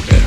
H.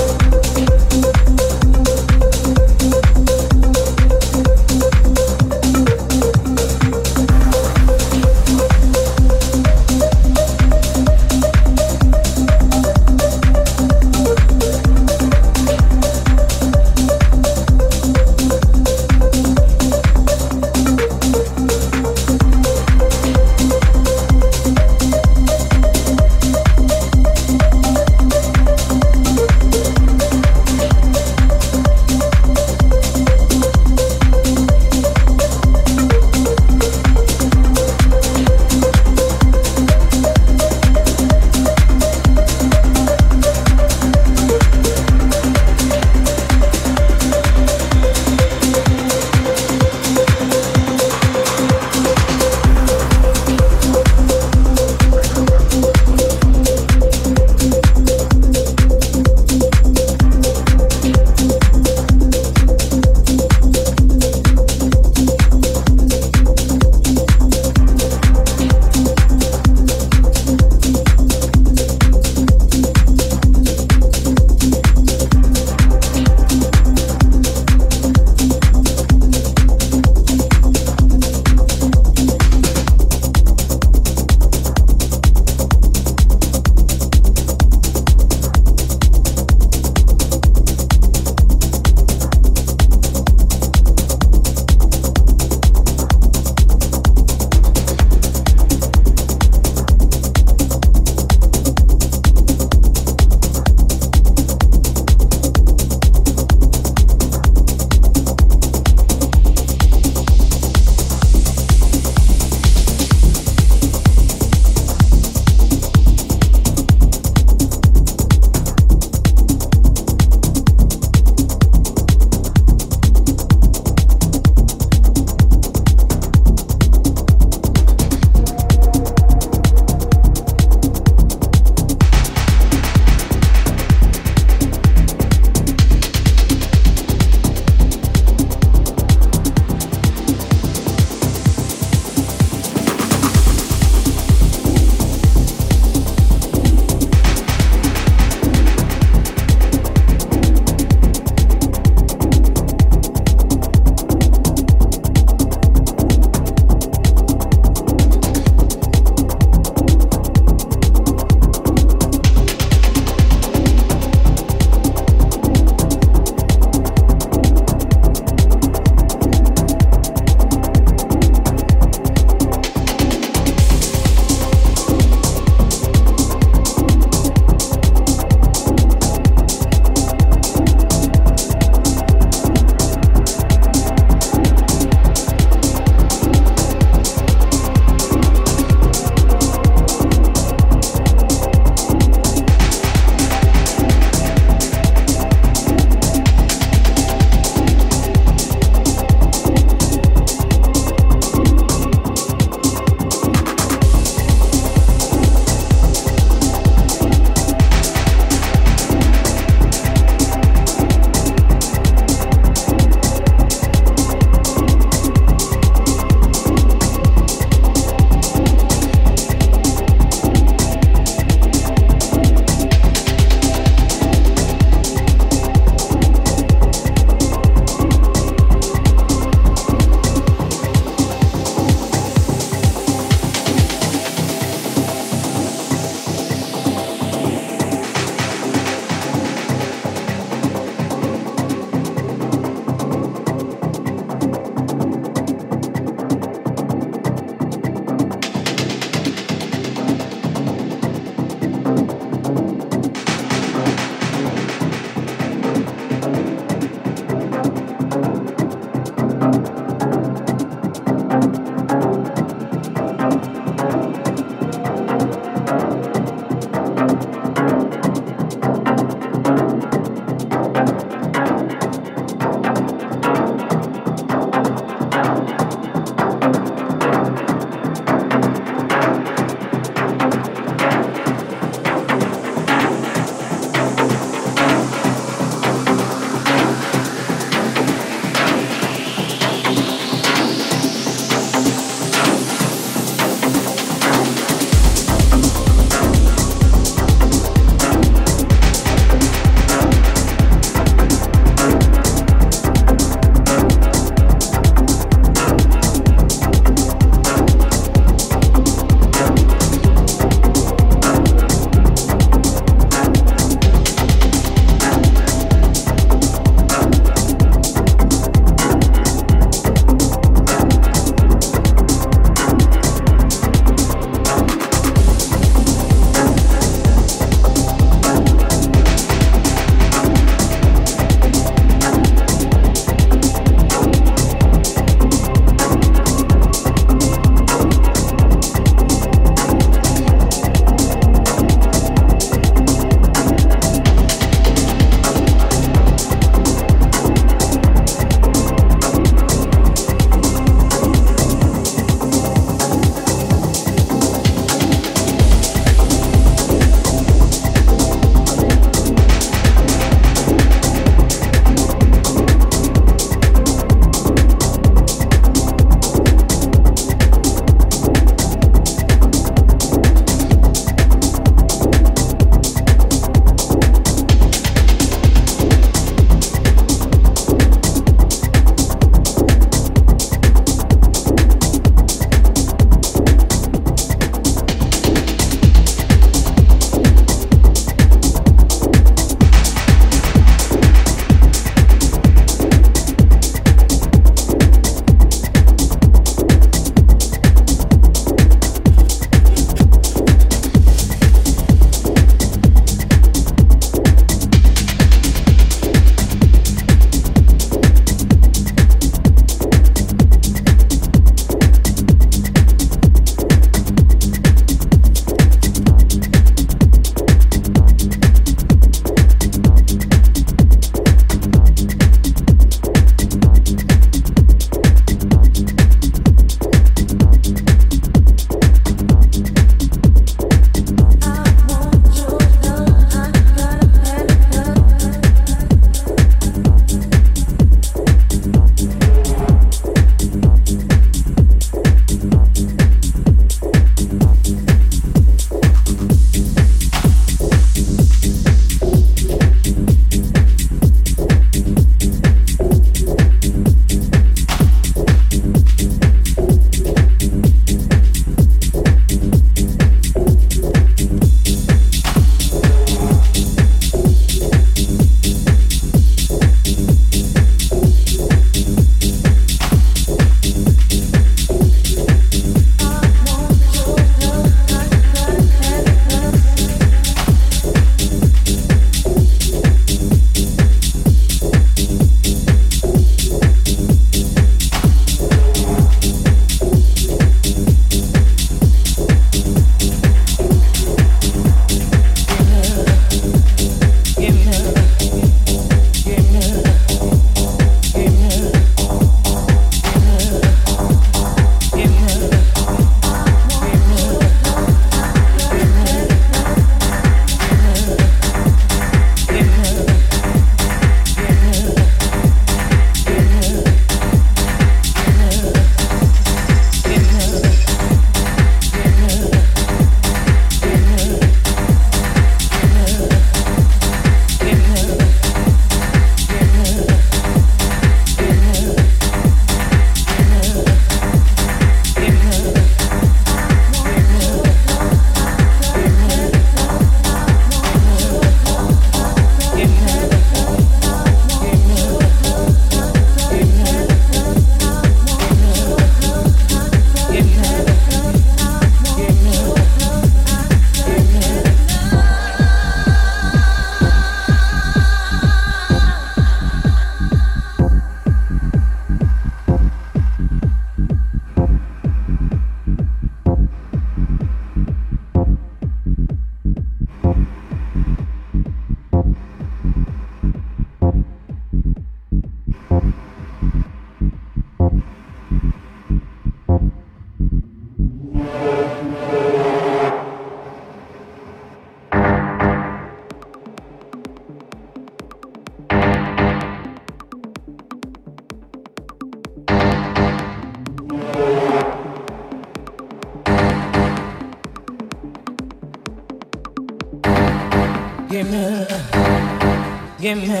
give me,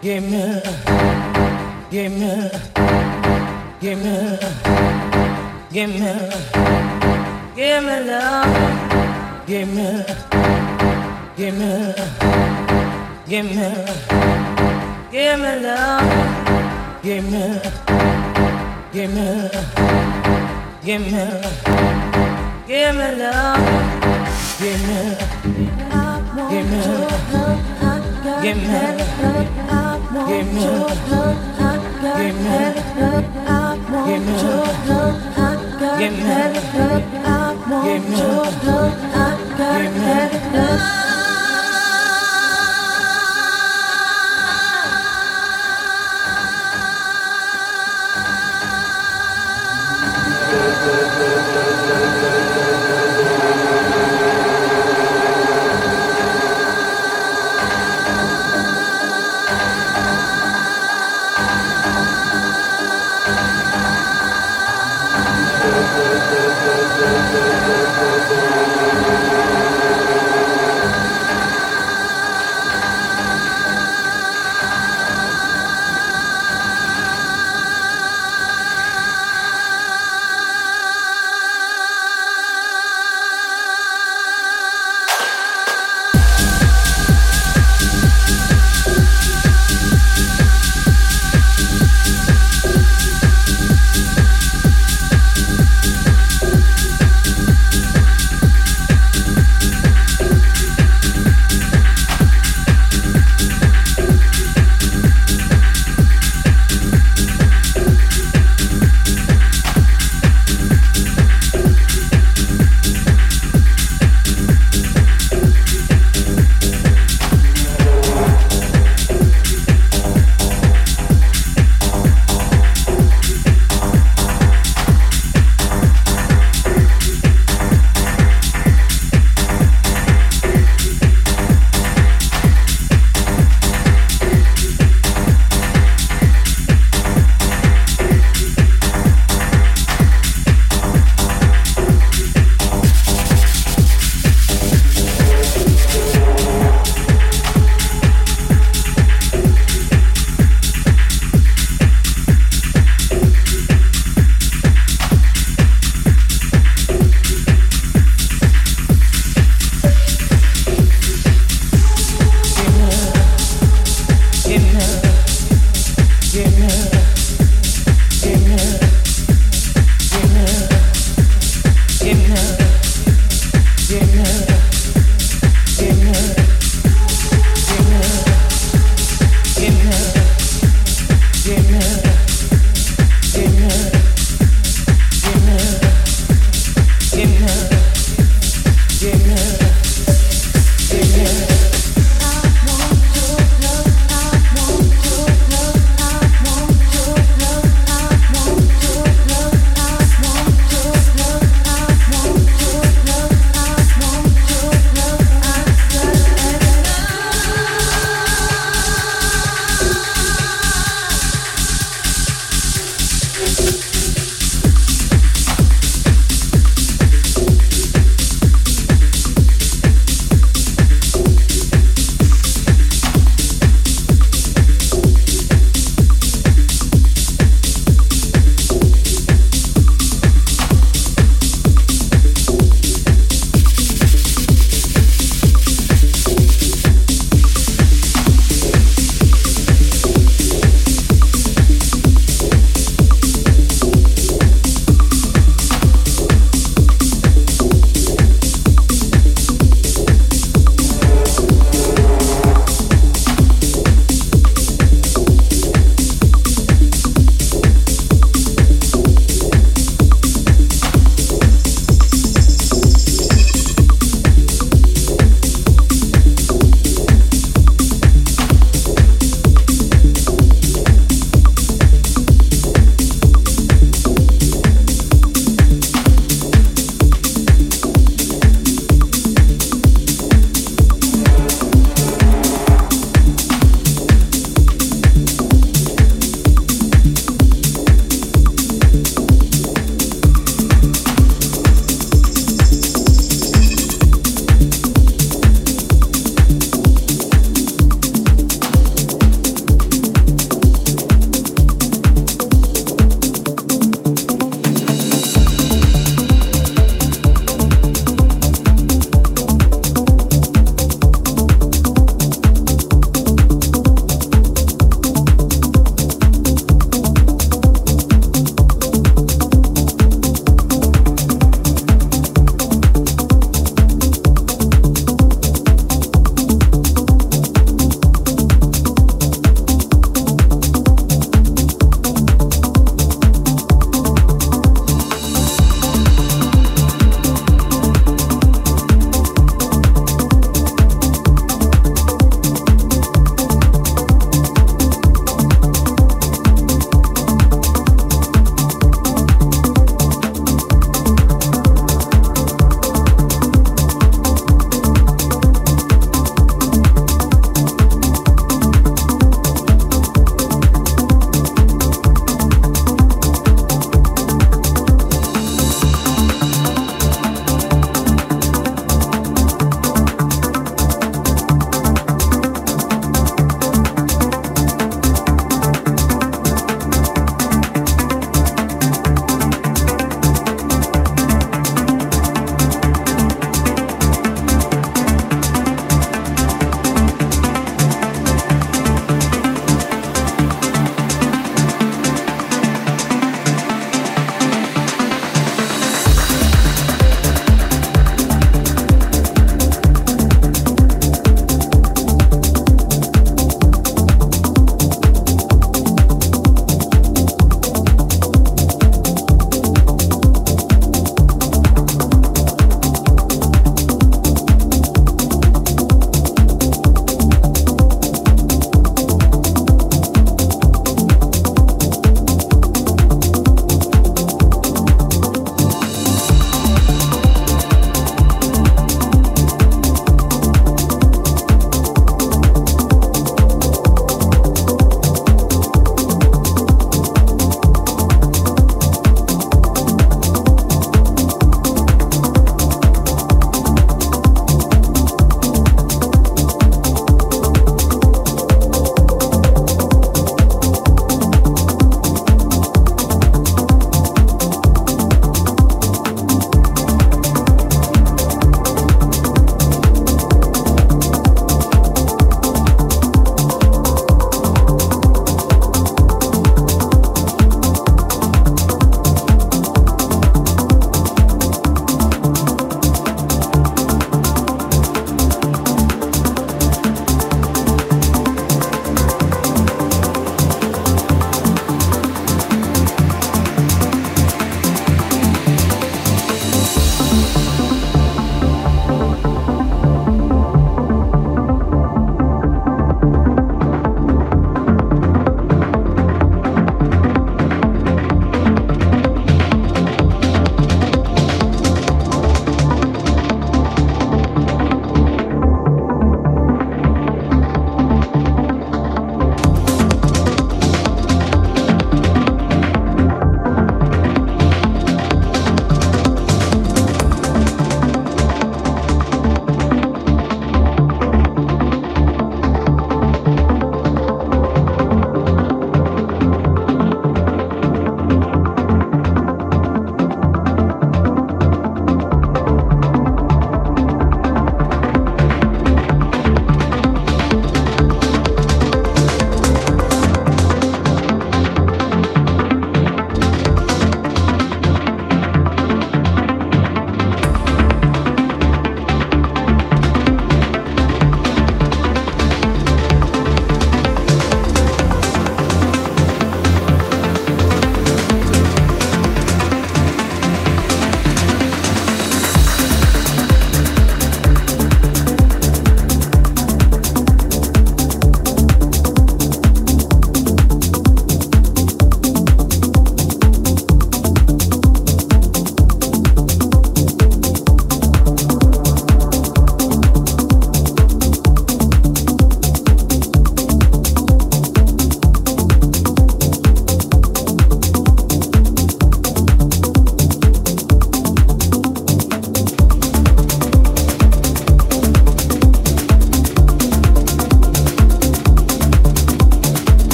give me, give me, give me, give me, give me love, give me, give me, give me, give me love, give me, give me, give me, give me love, give me, give me. give me, give me love. Give me love. I want your love. I got love. I want your love. I got love. I want your love. I got love.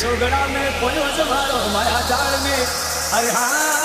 जोगड़ा में पोयो जमारो माया जाल में अरे हाँ।